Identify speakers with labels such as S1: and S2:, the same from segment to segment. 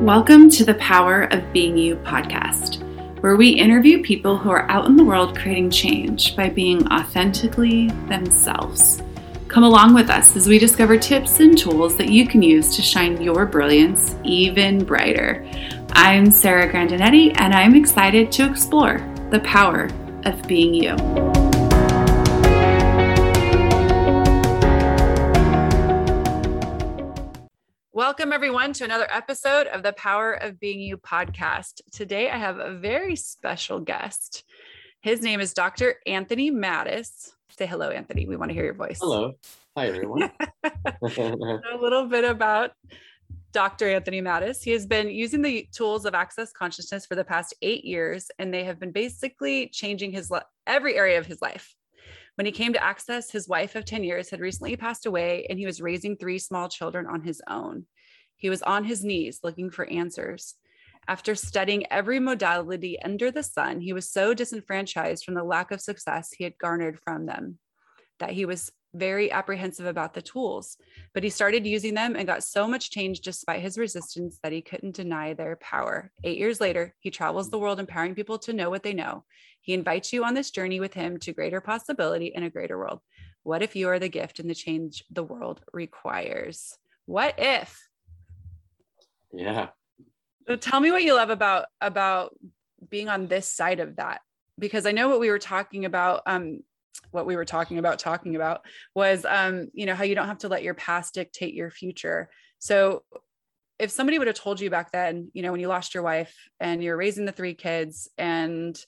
S1: Welcome to the Power of Being You podcast, where we interview people who are out in the world creating change by being authentically themselves. Come along with us as we discover tips and tools that you can use to shine your brilliance even brighter. I'm Sarah Grandinetti, and I'm excited to explore the power of being you. Welcome, everyone, to another episode of the Power of Being You podcast. Today, I have a very special guest. His name is Dr. Anthony Mattis. Say hello, Anthony. We want to hear your voice.
S2: Hello. Hi, everyone.
S1: a little bit about Dr. Anthony Mattis. He has been using the tools of access consciousness for the past eight years, and they have been basically changing his every area of his life. When he came to Access, his wife of 10 years had recently passed away, and he was raising three small children on his own. He was on his knees looking for answers. After studying every modality under the sun, he was so disenfranchised from the lack of success he had garnered from them that he was very apprehensive about the tools, but he started using them and got so much change despite his resistance that he couldn't deny their power. Eight years later, he travels the world empowering people to know what they know. He invites you on this journey with him to greater possibility and a greater world. What if you are the gift and the change the world requires? What if?
S2: Yeah.
S1: So tell me what you love about about being on this side of that because I know what we were talking about um what we were talking about talking about was um you know how you don't have to let your past dictate your future so if somebody would have told you back then you know when you lost your wife and you're raising the three kids and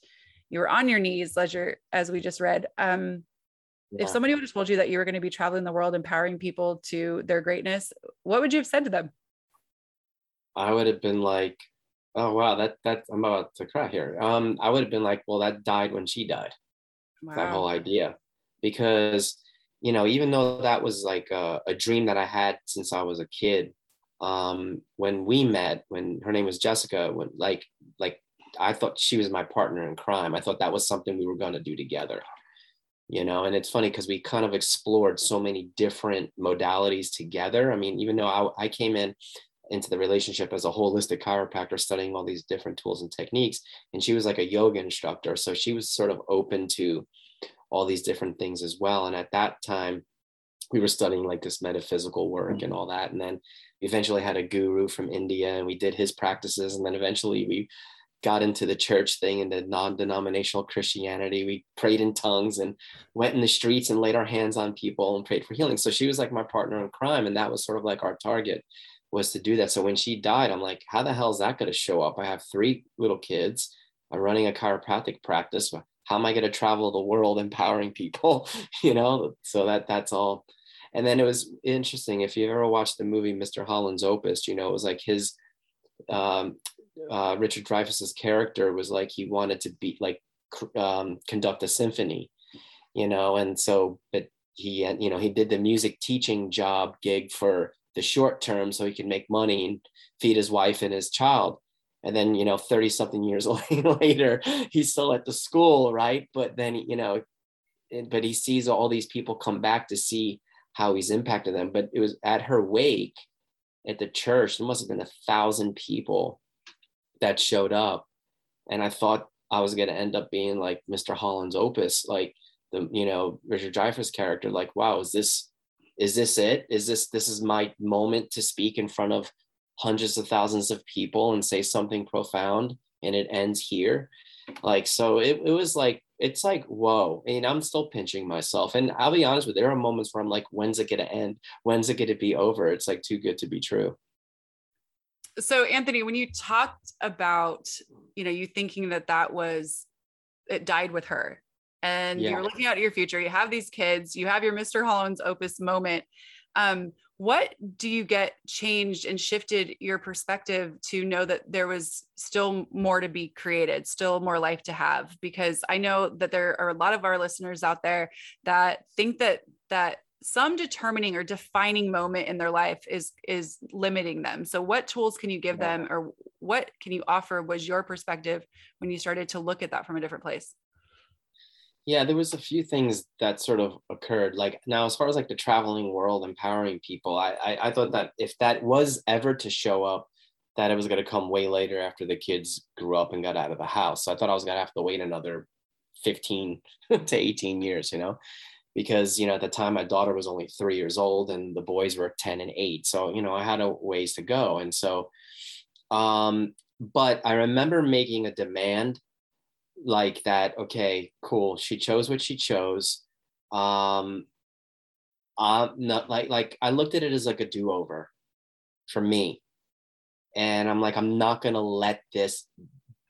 S1: you were on your knees as you as we just read um yeah. if somebody would have told you that you were going to be traveling the world empowering people to their greatness what would you have said to them
S2: i would have been like oh wow that that i'm about to cry here. Um i would have been like well that died when she died. Wow. that whole idea. Because you know even though that was like a, a dream that i had since i was a kid um, when we met when her name was jessica when like like i thought she was my partner in crime. I thought that was something we were going to do together you know? And it's funny because we kind of explored so many different modalities together. I mean even though I, I came in into the relationship as a holistic chiropractor studying all these different tools and techniques and she was like a yoga instructor so she was sort of open to all these different things as well. And at that time, we were studying like this metaphysical work and mm-hmm. all that. And then we eventually had a guru from India and we did his practices. And then eventually we got into the church thing and the non-denominational Christianity. We prayed in tongues and went in the streets and laid our hands on people and prayed for healing. So she was like my partner in crime. And that was sort of like our target was to do that. So when she died, I'm like, how the hell is that going to show up? I have three little kids. I'm running a chiropractic practice how am I going to travel the world empowering people? you know, so that that's all. And then it was interesting if you ever watched the movie Mr. Holland's Opus, you know, it was like his um, uh, Richard Dreyfuss's character was like he wanted to be like um, conduct a symphony, you know, and so but he you know he did the music teaching job gig for the short term so he can make money and feed his wife and his child. And then you know 30 something years later he's still at the school right? But then you know but he sees all these people come back to see how he's impacted them. But it was at her wake at the church there must have been a thousand people that showed up. And i thought i was going to end up being like mr holland's opus like the you know richard dreyfuss character. Like wow is this is this it? Is this this is my moment to speak in front of hundreds of thousands of people and say something profound and it ends here? Like so it, it was like it's like whoa mean I'm still pinching myself. And I'll be honest with you there are moments where I'm like when's it gonna end? When's it gonna be over? It's like too good to be true.
S1: So Anthony when you talked about you know you thinking that that was it died with her and yeah. you're looking out at your future you have these kids you have your Mr. Holland's opus moment um what do you get changed and shifted your perspective to know that there was still more to be created still more life to have because i know that there are a lot of our listeners out there that think that that some determining or defining moment in their life is is limiting them so what tools can you give them or what can you offer was your perspective when you started to look at that from a different place
S2: yeah there was a few things that sort of occurred like now as far as like the traveling world empowering people I, I i thought that if that was ever to show up that it was going to come way later after the kids grew up and got out of the house. So I thought I was going to have to wait another 15 to 18 years, you know, because, you know, at the time my daughter was only three years old and the boys were 10 and eight. So, you know, I had a ways to go. And so, um, but I remember making a demand like that. Okay, cool. She chose what she chose. Um, uh, not like, like I looked at it as like a do over for me and i'm like i'm not to let this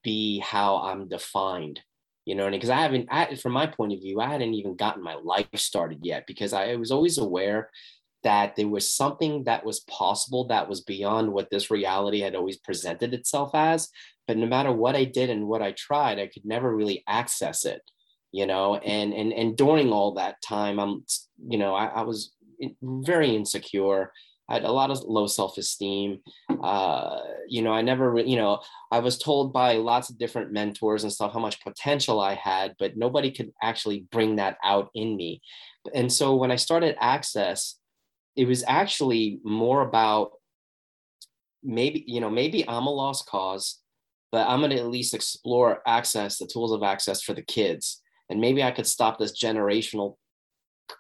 S2: be how i'm defined you know because i haven't I, from my point of view i hadn't even gotten my life started yet because i was always aware that there was something that was possible that was beyond what this reality had always presented itself as but no matter what i did and what i tried i could never really access it you know and and and during all that time i'm you know i, I was very insecure I had a lot of low self-esteem. Uh, you know, I never, you know, I was told by lots of different mentors and stuff how much potential I had, but nobody could actually bring that out in me. And so when I started Access, it was actually more about maybe, you know, maybe I'm a lost cause, but I'm going to at least explore access, the tools of access for the kids. And maybe I could stop this generational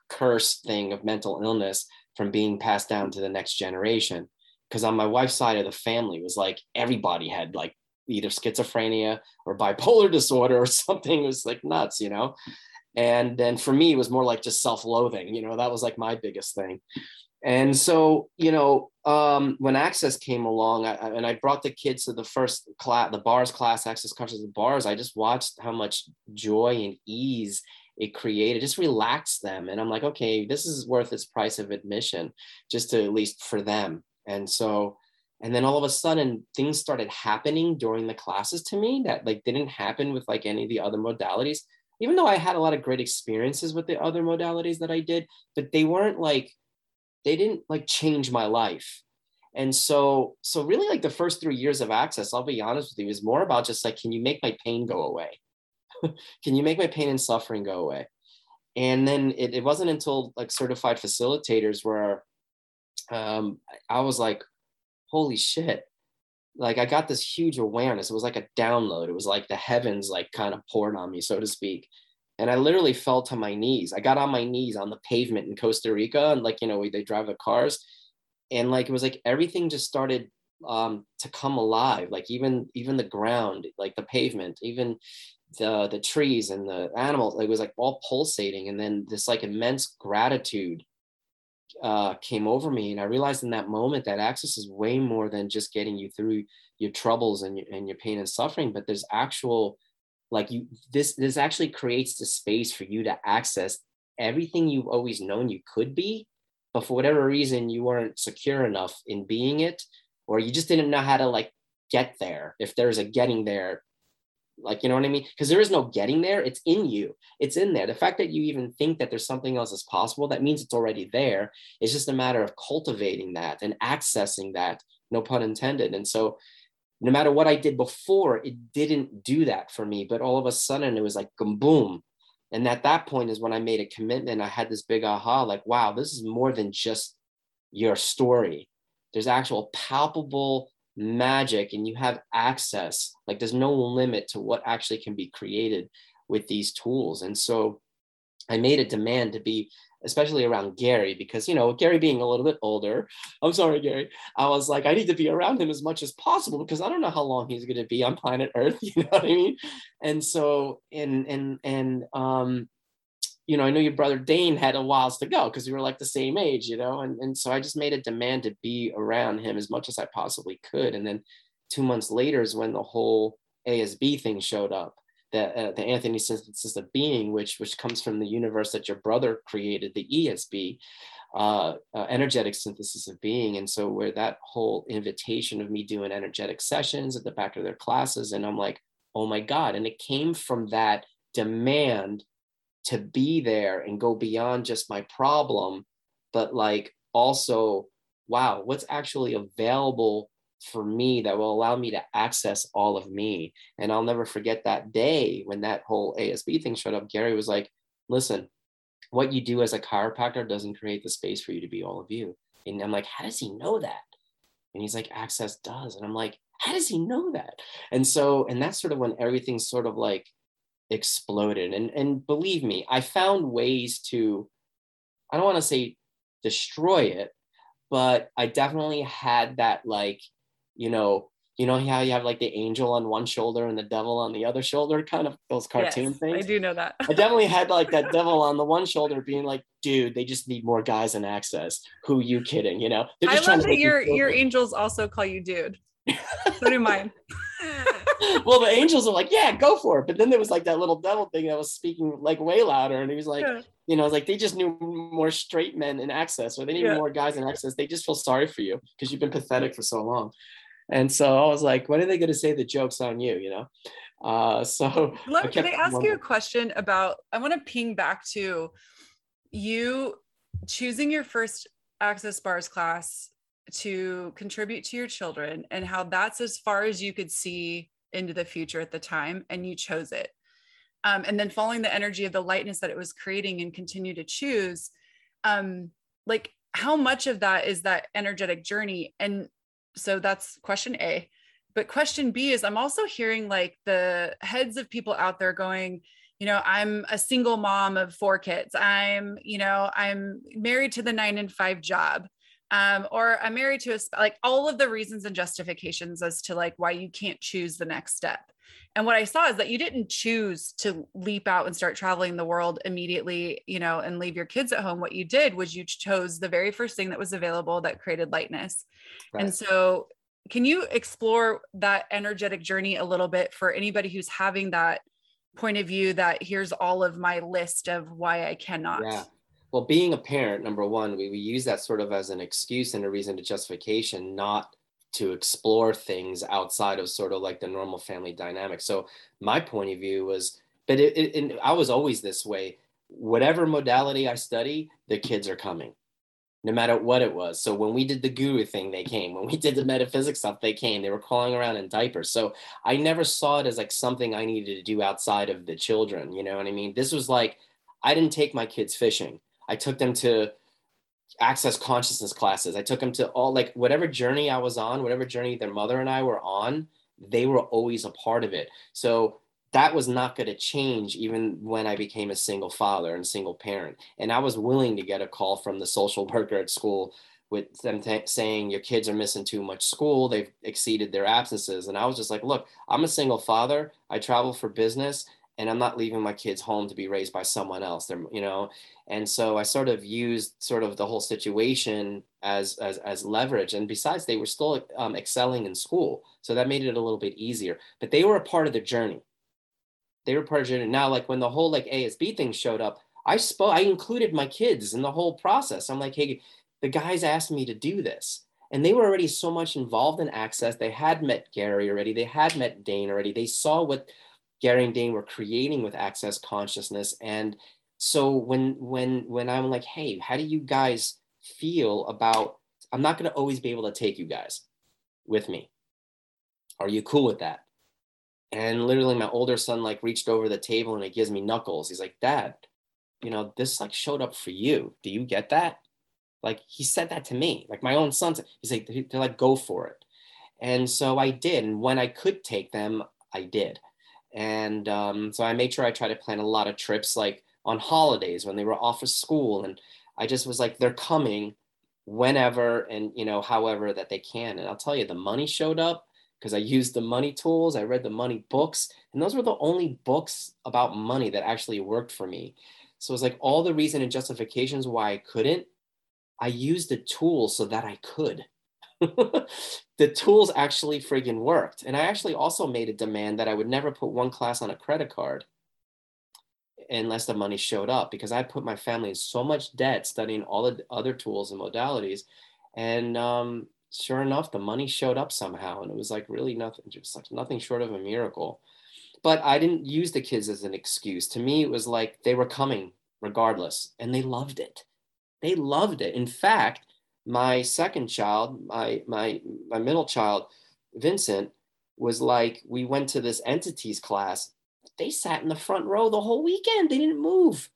S2: curse thing of mental illness from being passed down to the next generation. Because on my wife's side of the family was like everybody had like either schizophrenia or bipolar disorder or something. It was like nuts you know? And then for me it was more like just self-loathing you know? That was like my biggest thing and so you know um, when access came along I, and i brought the kids to the first class the bars class access consciousness bars i just watched how much joy and ease it created just relaxed them. And i'm like okay this is worth its price of admission just to at least for them. And so and then all of a sudden things started happening during the classes to me that like didn't happen with like any of the other modalities. Even though i had a lot of great experiences with the other modalities that i did but they weren't like they didn't like change my life and so so really like the first three years of access i'll be honest with you is more about just like can you make my pain go away can you make my pain and suffering go away? And then it, it wasn't until like certified facilitators where um, I was like, holy shit. Like I got this huge awareness. It was like a download. It was like the heavens like kind of poured on me, so to speak. And I literally fell to my knees. I got on my knees on the pavement in Costa Rica and like, you know, they drive the cars. And like it was like everything just started um, to come alive like even even the ground like the pavement even the the trees and the animals it was like all pulsating and then this like immense gratitude uh, came over me and i realized in that moment that access is way more than just getting you through your troubles and your, and your pain and suffering but there's actual like you this this actually creates the space for you to access everything you've always known you could be but for whatever reason you weren't secure enough in being it or you just didn't know how to like get there if there's a getting there like, you know what I mean? Because there is no getting there. It's in you. It's in there. The fact that you even think that there's something else is possible, that means it's already there. It's just a matter of cultivating that and accessing that, no pun intended. And so no matter what I did before, it didn't do that for me. But all of a sudden it was like boom. And at that point is when I made a commitment. I had this big aha, like, wow, this is more than just your story. There's actual palpable magic and you have access like there's no limit to what actually can be created with these tools and so i made a demand to be especially around gary because you know gary being a little bit older i'm sorry gary i was like i need to be around him as much as possible because i don't know how long he's going to be on planet earth you know what i mean? And so and and and um you know, I know your brother Dain had a whiles to go because we were like the same age, you know, and, and so I just made a demand to be around him as much as I possibly could. And then two months later is when the whole ASB thing showed up, the, uh, the Anthony synthesis of being, which, which comes from the universe that your brother created, the ESB, uh, uh, energetic synthesis of being. And so where that whole invitation of me doing energetic sessions at the back of their classes, and I'm like, oh my God. And it came from that demand to be there and go beyond just my problem, but like also, wow, what's actually available for me that will allow me to access all of me. And I'll never forget that day when that whole ASB thing showed up. Gary was like, listen, what you do as a chiropractor doesn't create the space for you to be all of you. And I'm like, how does he know that? And he's like, Access does. And I'm like, how does he know that? And so, and that's sort of when everything sort of like exploded. And and believe me, I found ways to, I don't want to say destroy it, but I definitely had that like, you know, you know how you have like the angel on one shoulder and the devil on the other shoulder, kind of those cartoon
S1: yes,
S2: things.
S1: I do know that.
S2: I definitely had like that devil on the one shoulder being like, dude, they just need more guys in access. Who you kidding? You know?
S1: I love that your your angels also call you dude. so do mine.
S2: well, the angels are like, yeah, go for it. But then there was like that little devil thing that was speaking like way louder, and he was like, yeah. you know, like they just knew more straight men in access, or they need yeah. more guys in access. They just feel sorry for you because you've been pathetic for so long. And so I was like, when are they going to say the joke's on you? You know? Uh, so
S1: Let, I can I ask wondering. you a question about, I want to ping back to you choosing your first access bars class to contribute to your children and how that's as far as you could see into the future at the time and you chose it um, and then following the energy of the lightness that it was creating and continue to choose um, like how much of that is that energetic journey and so that's question A. But question B is I'm also hearing like the heads of people out there going, you know, I'm a single mom of four kids. I'm, you know, I'm married to the nine and five job. Um, or I'm married to a like all of the reasons and justifications as to like why you can't choose the next step. And what I saw is that you didn't choose to leap out and start traveling the world immediately, you know, and leave your kids at home. What you did was you chose the very first thing that was available that created lightness. Right. And so, can you explore that energetic journey a little bit for anybody who's having that point of view that here's all of my list of why I cannot?
S2: Yeah. Well, being a parent, number one, we, we use that sort of as an excuse and a reason to justification, not to explore things outside of sort of like the normal family dynamic. So my point of view was, but it, it, I was always this way. Whatever modality I study, the kids are coming, no matter what it was. So when we did the guru thing, they came. When we did the metaphysics stuff, they came. They were crawling around in diapers. So I never saw it as like something I needed to do outside of the children. You know what I mean? This was like, I didn't take my kids fishing. I took them to access consciousness classes. I took them to all like whatever journey I was on, whatever journey their mother and I were on, they were always a part of it. So that was not going to change even when I became a single father and single parent. And I was willing to get a call from the social worker at school with them saying your kids are missing too much school they've exceeded their absences and i was just like look i'm a single father i travel for business and i'm not leaving my kids home to be raised by someone else. They're you know and so i sort of used sort of the whole situation as as, as leverage. And besides they were still um, excelling in school. So that made it a little bit easier. But they were a part of the journey. They were part of the journey. Now like when the whole like asb thing showed up i spoke i included my kids in the whole process. I'm like hey the guys asked me to do this. And they were already so much involved in access. They had met gary already. They had met dain already. They saw what gary and dain were creating with access consciousness. And so when when when i'm like hey how do you guys feel about i'm not to always be able to take you guys with me. Are you cool with that? And literally my older son like reached over the table and he gives me knuckles. He's like dad you know this like showed up for you. Do you get that? Like he said that to me. Like my own son he's like they're like go for it. And so i did. And when i could take them i did and um, so i made sure i try to plan a lot of trips like on holidays when they were off of school. And i just was like they're coming whenever and you know however that they can. And i'll tell you the money showed up because i used the money tools i read the money books and those were the only books about money that actually worked for me. So it's like all the reason and justifications why i couldn't i used the tools so that i could the tools actually friggin' worked and i actually also made a demand that i would never put one class on a credit card unless the money showed up because I put my family in so much debt studying all the other tools and modalities. And um, sure enough, the money showed up somehow. And it was like really nothing, just like nothing short of a miracle. But I didn't use the kids as an excuse. To me, it was like they were coming regardless and they loved it. They loved it. In fact, my second child, my my my middle child, Vincent, was like we went to this entities class they sat in the front row the whole weekend. They didn't move.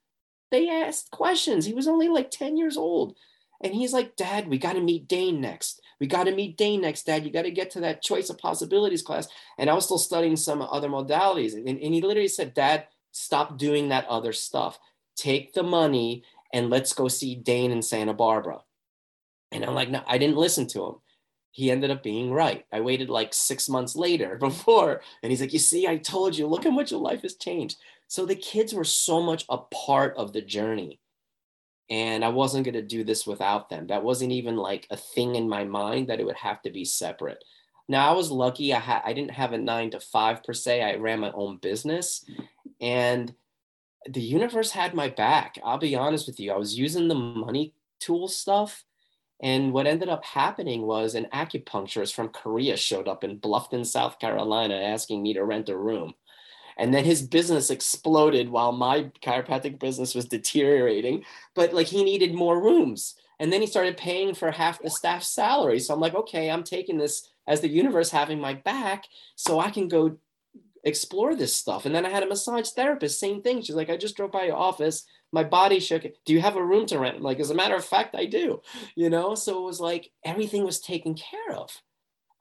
S2: They asked questions. He was only like 10 years old. And he's like, Dad, we got to meet Dain next. We got to meet Dain next, Dad. You got to get to that choice of possibilities class. And I was still studying some other modalities. And, and he literally said, Dad, stop doing that other stuff. Take the money and let's go see Dain in Santa Barbara. And I'm like, no, I didn't listen to him. He ended up being right. I waited like six months later before, and he's like, You see, I told you, look how much your life has changed. So the kids were so much a part of the journey. And I wasn't going to do this without them. That wasn't even like a thing in my mind that it would have to be separate. Now I was lucky. I had I didn't have a nine to five per se. I ran my own business, and the universe had my back. I'll be honest with you. I was using the money tool stuff. And what ended up happening was an acupuncturist from Korea showed up in Bluffton, South Carolina, asking me to rent a room. And then his business exploded while my chiropractic business was deteriorating. But like he needed more rooms. And then he started paying for half the staff's salary. So I'm like, okay, I'm taking this as the universe having my back so I can go explore this stuff. And then I had a massage therapist, same thing. She's like, I just drove by your office. My body shook. Do you have a room to rent? Like, as a matter of fact, I do. You know, so it was like everything was taken care of.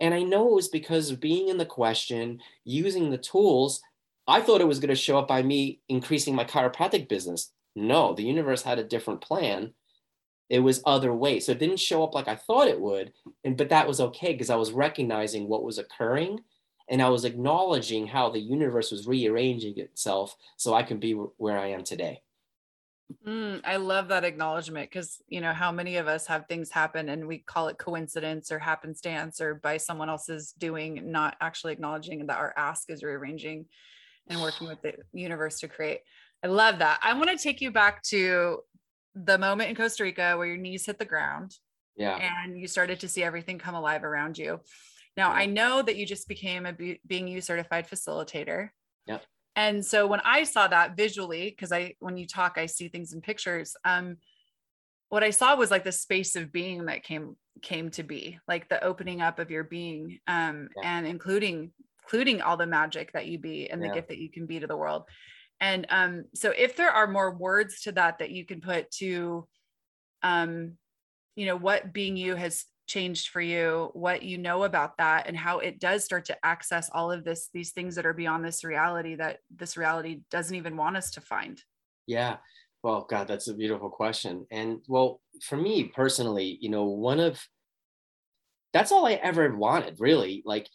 S2: And I know it was because of being in the question, using the tools. I thought it was going to show up by me increasing my chiropractic business. No, the universe had a different plan. It was other ways. So it didn't show up like I thought it would. And but that was okay because I was recognizing what was occurring and I was acknowledging how the universe was rearranging itself so I can be where I am today.
S1: Mm, I love that acknowledgement because you know how many of us have things happen and we call it coincidence or happenstance or by someone else's doing, not actually acknowledging that our ask is rearranging and working with the universe to create. I love that. I want to take you back to the moment in Costa Rica where your knees hit the ground.
S2: Yeah.
S1: And you started to see everything come alive around you. Now, I know that you just became a being you certified facilitator.
S2: Yep.
S1: And so when I saw that visually, because I when you talk, I see things in pictures. Um, what I saw was like the space of being that came came to be, like the opening up of your being, um, yeah. and including including all the magic that you be and the yeah. gift that you can be to the world. And um, so if there are more words to that that you can put to um, you know, what being you has changed for you what you know about that and how it does start to access all of this these things that are beyond this reality that this reality doesn't even want us to find?
S2: Yeah. Well god that's a beautiful question. And well for me personally you know one of that's all i ever wanted really. Like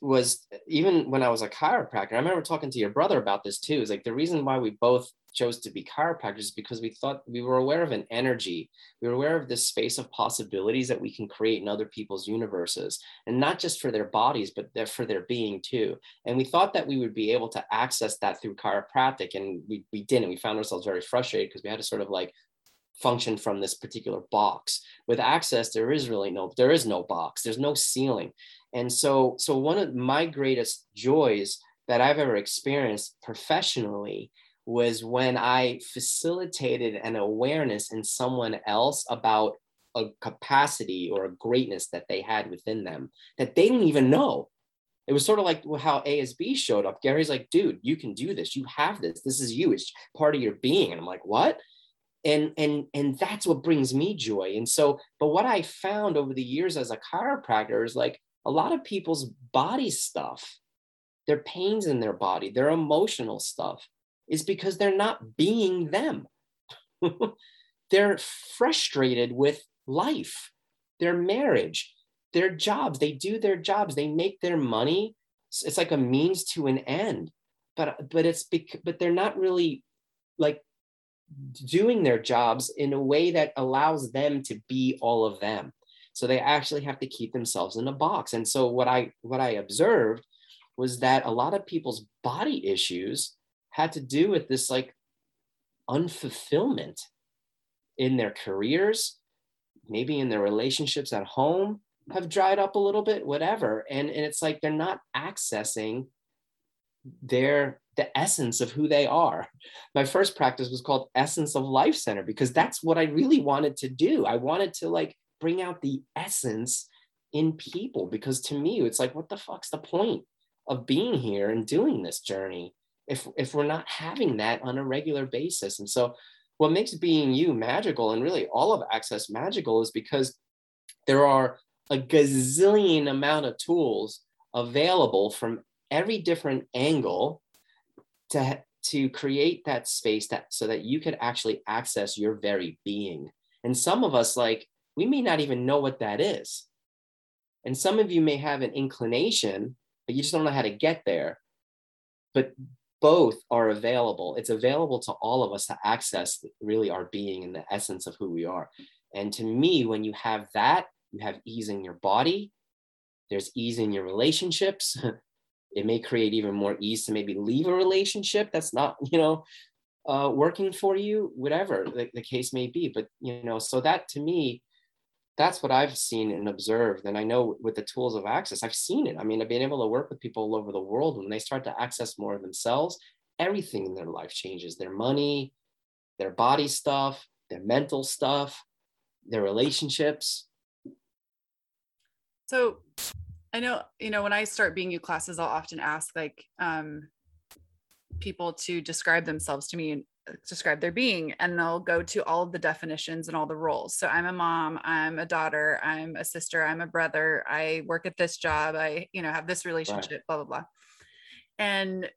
S2: was even when I was a chiropractor, I remember talking to your brother about this too. Is like the reason why we both chose to be chiropractors is because we thought we were aware of an energy. We were aware of this space of possibilities that we can create in other people's universes, and not just for their bodies, but for their being too. And we thought that we would be able to access that through chiropractic, and we, we didn't. We found ourselves very frustrated because we had to sort of like function from this particular box with access there is really no there is no box there's no ceiling and so so one of my greatest joys that i've ever experienced professionally was when i facilitated an awareness in someone else about a capacity or a greatness that they had within them that they didn't even know. It was sort of like how asb showed up. Gary's like dude you can do this. You have this. This is you. It's part of your being. And i'm like what? And and and that's what brings me joy. And so but what i found over the years as a chiropractor is like a lot of people's body stuff their pains in their body their emotional stuff is because they're not being them. They're frustrated with life their marriage their jobs. They do their jobs. They make their money. It's like a means to an end. But but it's bec- but they're not really like doing their jobs in a way that allows them to be all of them so they actually have to keep themselves in a box and so what i what i observed was that a lot of people's body issues had to do with this like unfulfillment in their careers maybe in their relationships at home have dried up a little bit whatever and, and it's like they're not accessing their the essence of who they are. My first practice was called Essence of Life Center because that's what I really wanted to do. I wanted to like bring out the essence in people because to me it's like what the fuck's the point of being here and doing this journey if if we're not having that on a regular basis. And so what makes being you magical and really all of access magical is because there are a gazillion amount of tools available from every different angle to to create that space that so that you could actually access your very being and some of us like we may not even know what that is. And some of you may have an inclination but you just don't know how to get there. But both are available. It's available to all of us to access really our being and the essence of who we are. And to me when you have that you have ease in your body. There's ease in your relationships. It may create even more ease to maybe leave a relationship that's not you know uh, working for you whatever the, the case may be. But you know so that to me that's what i've seen and observed and i know with the tools of access i've seen it. I mean i've been able to work with people all over the world when they start to access more of themselves everything in their life changes. Their money their body stuff their mental stuff their relationships.
S1: So I know, you know, when I start being you classes, I'll often ask like um, people to describe themselves to me and describe their being, and they'll go to all of the definitions and all the roles. So I'm a mom, I'm a daughter, I'm a sister, I'm a brother, I work at this job, I, you know, have this relationship, right. blah, blah, blah. And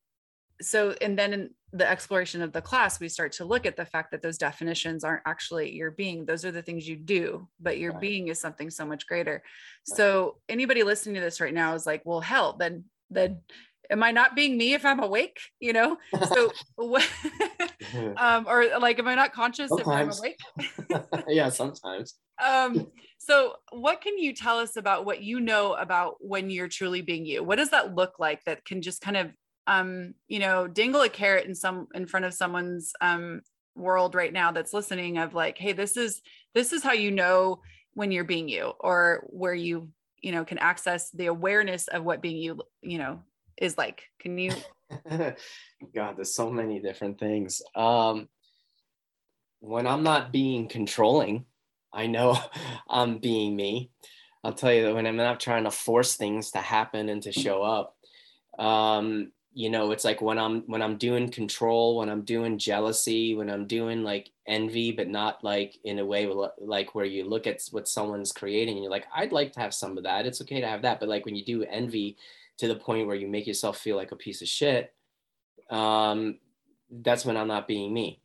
S1: so, and then in the exploration of the class, we start to look at the fact that those definitions aren't actually your being. Those are the things you do, but your right. being is something so much greater. Right. So anybody listening to this right now is like, well, hell, then, then am I not being me if I'm awake? You know? So what, um, or like, am I not conscious sometimes. if
S2: I'm awake? yeah, sometimes.
S1: Um, so what can you tell us about what you know about when you're truly being you? What does that look like that can just kind of um, you know, dangle a carrot in some in front of someone's um, world right now that's listening of like, hey, this is this is how you know when you're being you, or where you you know can access the awareness of what being you you know is like. Can you?
S2: God, there's so many different things. Um, when I'm not being controlling, I know I'm being me. I'll tell you that when I'm not trying to force things to happen and to show up, um, you know it's like when i'm when i'm doing control when i'm doing jealousy when i'm doing like envy but not like in a way like where you look at what someone's creating and you're like i'd like to have some of that it's okay to have that but like when you do envy to the point where you make yourself feel like a piece of shit um that's when i'm not being me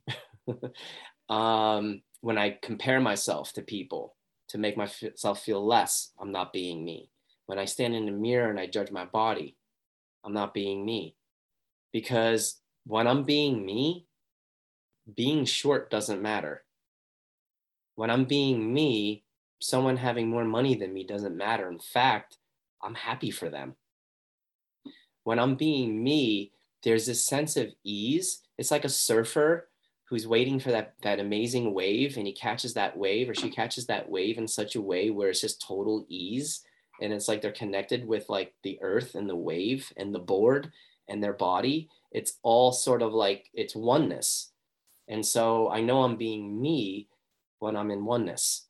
S2: um when i compare myself to people to make myself feel less i'm not being me when i stand in the mirror and i judge my body i'm not being me because when I'm being me, being short doesn't matter. When I'm being me, someone having more money than me doesn't matter. In fact, I'm happy for them. When I'm being me, there's this sense of ease. It's like a surfer who's waiting for that that amazing wave and he catches that wave or she catches that wave in such a way where it's just total ease and it's like they're connected with like the earth and the wave and the board and their body. It's all sort of like it's oneness. And so i know i'm being me when i'm in oneness.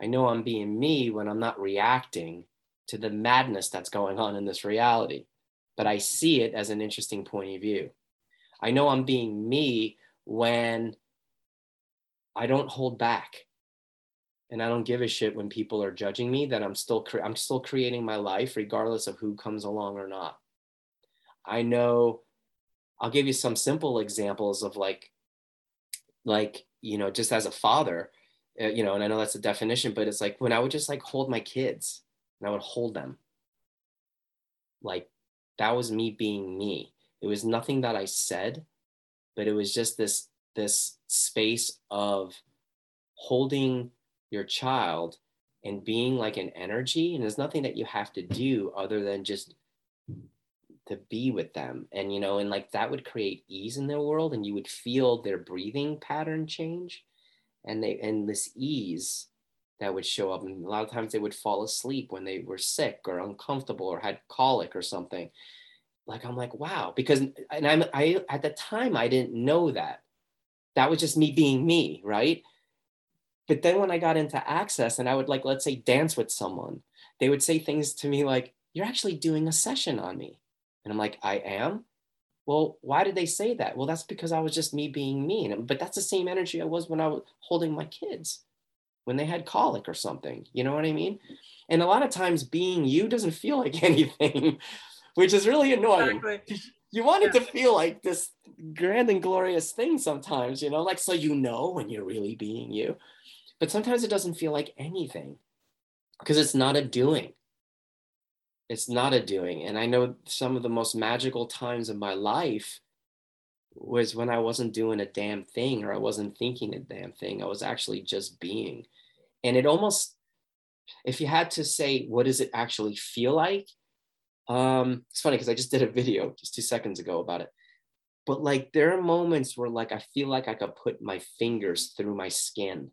S2: I know i'm being me when i'm not reacting to the madness that's going on in this reality but i see it as an interesting point of view i know i'm being me when i don't hold back and i don't give a shit when people are judging me that i'm still cre- i'm still creating my life regardless of who comes along or not I know I'll give you some simple examples of like, like, you know, just as a father, uh, you know, and I know that's a definition, but it's like when I would just like hold my kids and I would hold them. Like that was me being me. It was nothing that I said, but it was just this this space of holding your child and being like an energy. And there's nothing that you have to do other than just to be with them. And you know and like that would create ease in their world and you would feel their breathing pattern change. And they and this ease that would show up and a lot of times they would fall asleep when they were sick or uncomfortable or had colic or something like i'm like wow because and i'm i at the time i didn't know that that was just me being me right but then when i got into access and i would like let's say dance with someone they would say things to me like you're actually doing a session on me and I'm like, I am? Well, why did they say that? Well, that's because I was just me being me. but that's the same energy I was when I was holding my kids. When they had colic or something. You know what I mean? And a lot of times being you doesn't feel like anything, which is really annoying. Exactly. You want it yeah. to feel like this grand and glorious thing sometimes, you know, like so you know when you're really being you. But sometimes it doesn't feel like anything because it's not a doing. It's not a doing. And I know some of the most magical times of my life was when I wasn't doing a damn thing or I wasn't thinking a damn thing. I was actually just being. And it almost, if you had to say, what does it actually feel like? Um, it's funny because I just did a video just two seconds ago about it. But like there are moments where like I feel like I could put my fingers through my skin.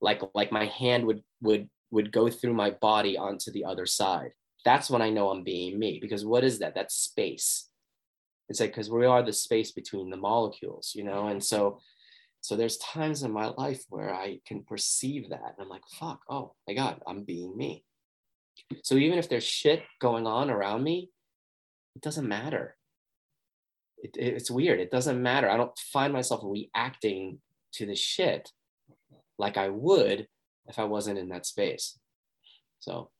S2: Like like my hand would would would go through my body onto the other side. That's when I know I'm being me. Because what is that? That's space it's like because we are the space between the molecules you know and so so there's times in my life where i can perceive that and i'm like fuck oh my god i'm being me. So even if there's shit going on around me it doesn't matter. It, it's weird. It doesn't matter. I don't find myself reacting to the shit like i would if i wasn't in that space. So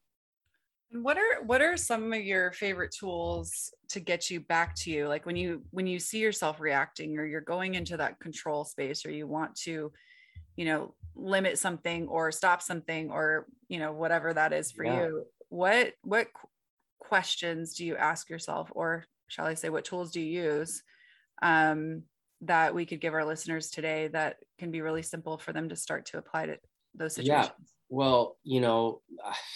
S1: what are what are some of your favorite tools to get you back to you? Like when you when you see yourself reacting or you're going into that control space or you want to, you know, limit something or stop something or, you know, whatever that is for yeah. you. What what questions do you ask yourself or shall I say what tools do you use um, that we could give our listeners today that can be really simple for them to start to apply to those situations?
S2: Yeah well, you know,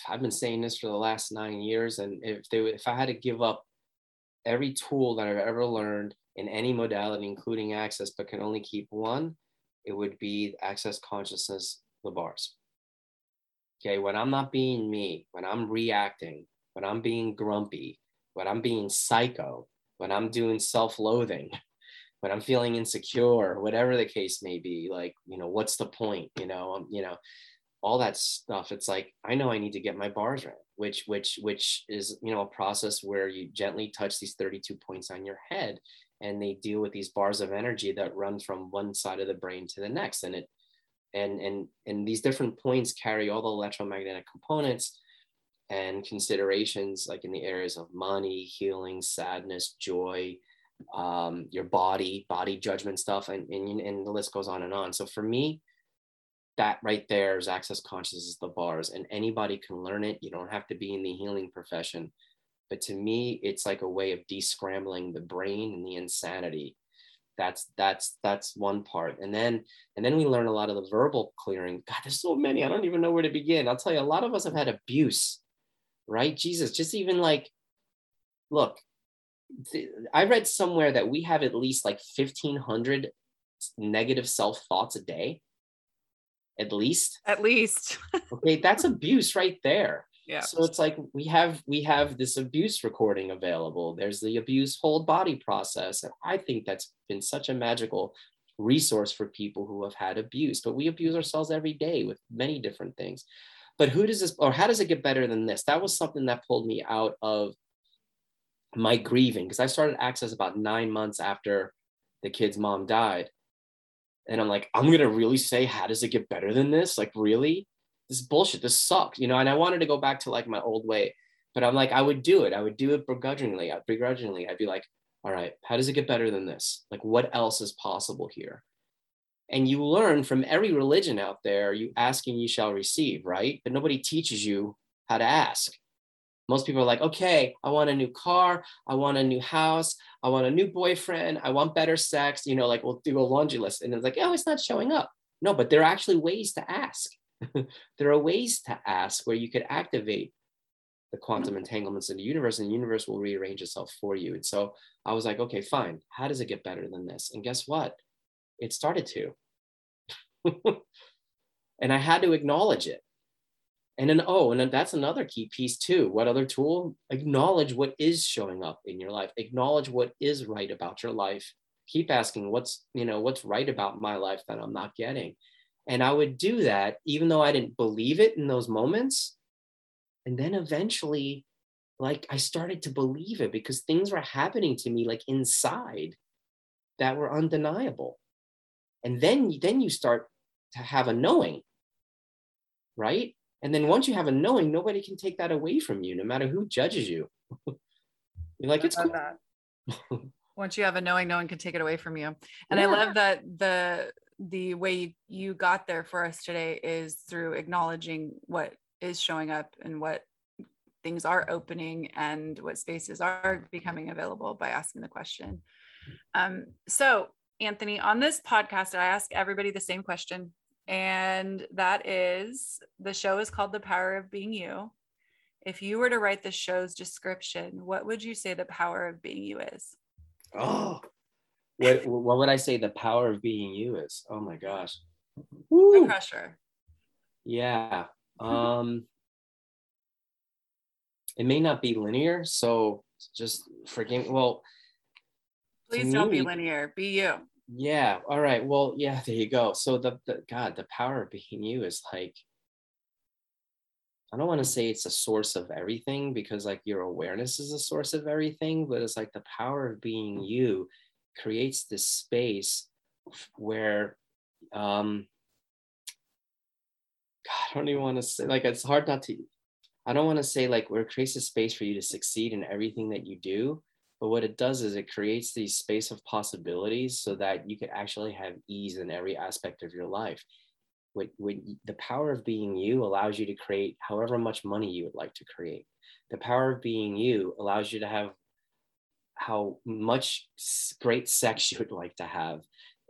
S2: I've been saying this for the last nine years, and if they if I had to give up every tool that I've ever learned in any modality, including access, but can only keep one, it would be access consciousness, the bars. Okay, when I'm not being me, when I'm reacting, when I'm being grumpy, when I'm being psycho, when I'm doing self-loathing, when I'm feeling insecure, whatever the case may be, like, you know, what's the point? You know, um, you know, all that stuff it's like i know i need to get my bars right which which which is you know a process where you gently touch these 32 points on your head and they deal with these bars of energy that run from one side of the brain to the next and it and and and these different points carry all the electromagnetic components and considerations like in the areas of money healing sadness joy um, your body body judgment stuff and, and and the list goes on and on. So for me that right there is access consciousness the bars and anybody can learn it. You don't have to be in the healing profession. But to me it's like a way of descrambling the brain and the insanity. That's that's that's one part. And then and then we learn a lot of the verbal clearing. God there's so many i don't even know where to begin. I'll tell you a lot of us have had abuse right? Jesus just even like look i read somewhere that we have at least like 1500 negative self thoughts a day at least.
S1: At least.
S2: Okay that's abuse right there.
S1: Yeah.
S2: So it's like we have we have this abuse recording available. There's the abuse hold body process and i think that's been such a magical resource for people who have had abuse but we abuse ourselves every day with many different things. But who does this or how does it get better than this? That was something that pulled me out of my grieving because i started access about nine months after the kid's mom died and I'm like, I'm gonna really say, how does it get better than this? Like, really? This bullshit. This sucks, you know. And I wanted to go back to like my old way, but I'm like, I would do it. I would do it begrudgingly. I begrudgingly. I'd be like, all right, how does it get better than this? Like, what else is possible here? And you learn from every religion out there. You ask and you shall receive, right? But nobody teaches you how to ask most people are like, okay, I want a new car, I want a new house, I want a new boyfriend, I want better sex, you know, like we'll do a laundry list. And it's like, oh, it's not showing up. No, but there are actually ways to ask. there are ways to ask where you could activate the quantum mm-hmm. entanglements in the universe and the universe will rearrange itself for you. And so I was like, okay, fine. How does it get better than this? And guess what? It started to. and I had to acknowledge it. And then, oh, and then that's another key piece too. What other tool? Acknowledge what is showing up in your life. Acknowledge what is right about your life. Keep asking what's, you know, what's right about my life that I'm not getting. And I would do that even though I didn't believe it in those moments. And then eventually, like I started to believe it because things were happening to me like inside that were undeniable. And then, then you start to have a knowing right? And then once you have a knowing, nobody can take that away from you, no matter who judges you. You're like, it's cool. That.
S1: once you have a knowing, no one can take it away from you. And yeah. I love that the the way you, you got there for us today is through acknowledging what is showing up and what things are opening and what spaces are becoming available by asking the question. Um, so, Anthony, on this podcast, I ask everybody the same question. And that is the show is called The Power of Being You. If you were to write the show's description, what would you say the power of being you is?
S2: Oh, what, what would I say the power of being you is? Oh my gosh.
S1: No pressure.
S2: Yeah. Um, it may not be linear. So just forgive Well,
S1: please don't me, be linear. Be you.
S2: Yeah. All right. Well, yeah, there you go. So the, the God, the power of being you is like, I don't want to say it's a source of everything because like your awareness is a source of everything, but it's like the power of being you creates this space where um God, I don't even want to say like it's hard not to I don't want to say like where it creates a space for you to succeed in everything that you do, but what it does is it creates these space of possibilities so that you can actually have ease in every aspect of your life. When, the power of being you allows you to create however much money you would like to create. The power of being you allows you to have how much great sex you would like to have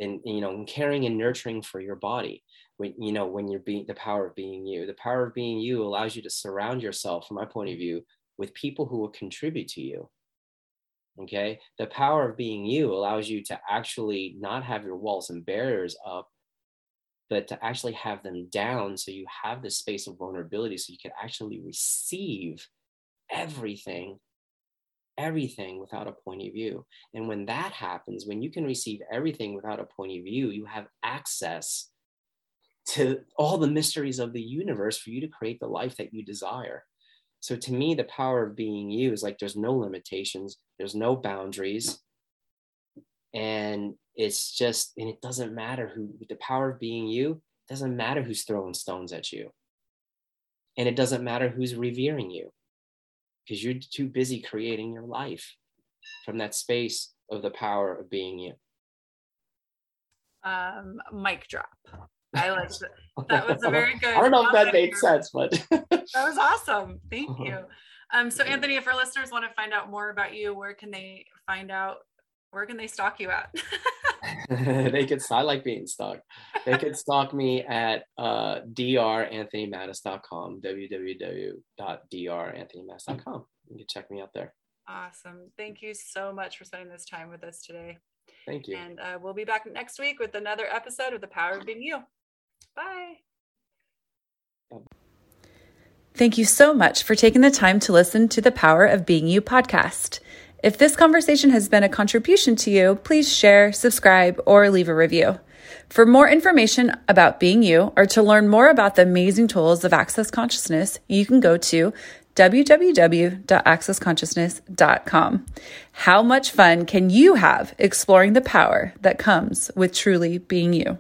S2: and you know and caring and nurturing for your body when you know when you're being the power of being you the power of being you allows you to surround yourself from my point of view with people who will contribute to you okay the power of being you allows you to actually not have your walls and barriers up but to actually have them down so you have the space of vulnerability so you can actually receive everything everything without a point of view and when that happens when you can receive everything without a point of view you have access to all the mysteries of the universe for you to create the life that you desire. So to me, the power of being you is like there's no limitations, there's no boundaries. And it's just, and it doesn't matter who, the power of being you, doesn't matter who's throwing stones at you. And it doesn't matter who's revering you because you're too busy creating your life from that space of the power of being you.
S1: Um, mic drop. I like that. That was a very good. I
S2: don't know if that made sense, but
S1: that was awesome. Thank uh-huh. you. Um, so Anthony, if our listeners want to find out more about you, where can they find out? Where can they stalk you at?
S2: they could. I like being stalked. They could stalk me at uh, dranthonymattis.com. www.dranthonymattis.com. You can check me out there.
S1: Awesome. Thank you so much for spending this time with us today.
S2: Thank you.
S1: And uh, we'll be back next week with another episode of The Power of Being You. Bye. Thank you so much for taking the time to listen to the Power of Being You podcast. If this conversation has been a contribution to you, please share, subscribe, or leave a review. For more information about being you or to learn more about the amazing tools of Access Consciousness, you can go to www.accessconsciousness.com. How much fun can you have exploring the power that comes with truly being you?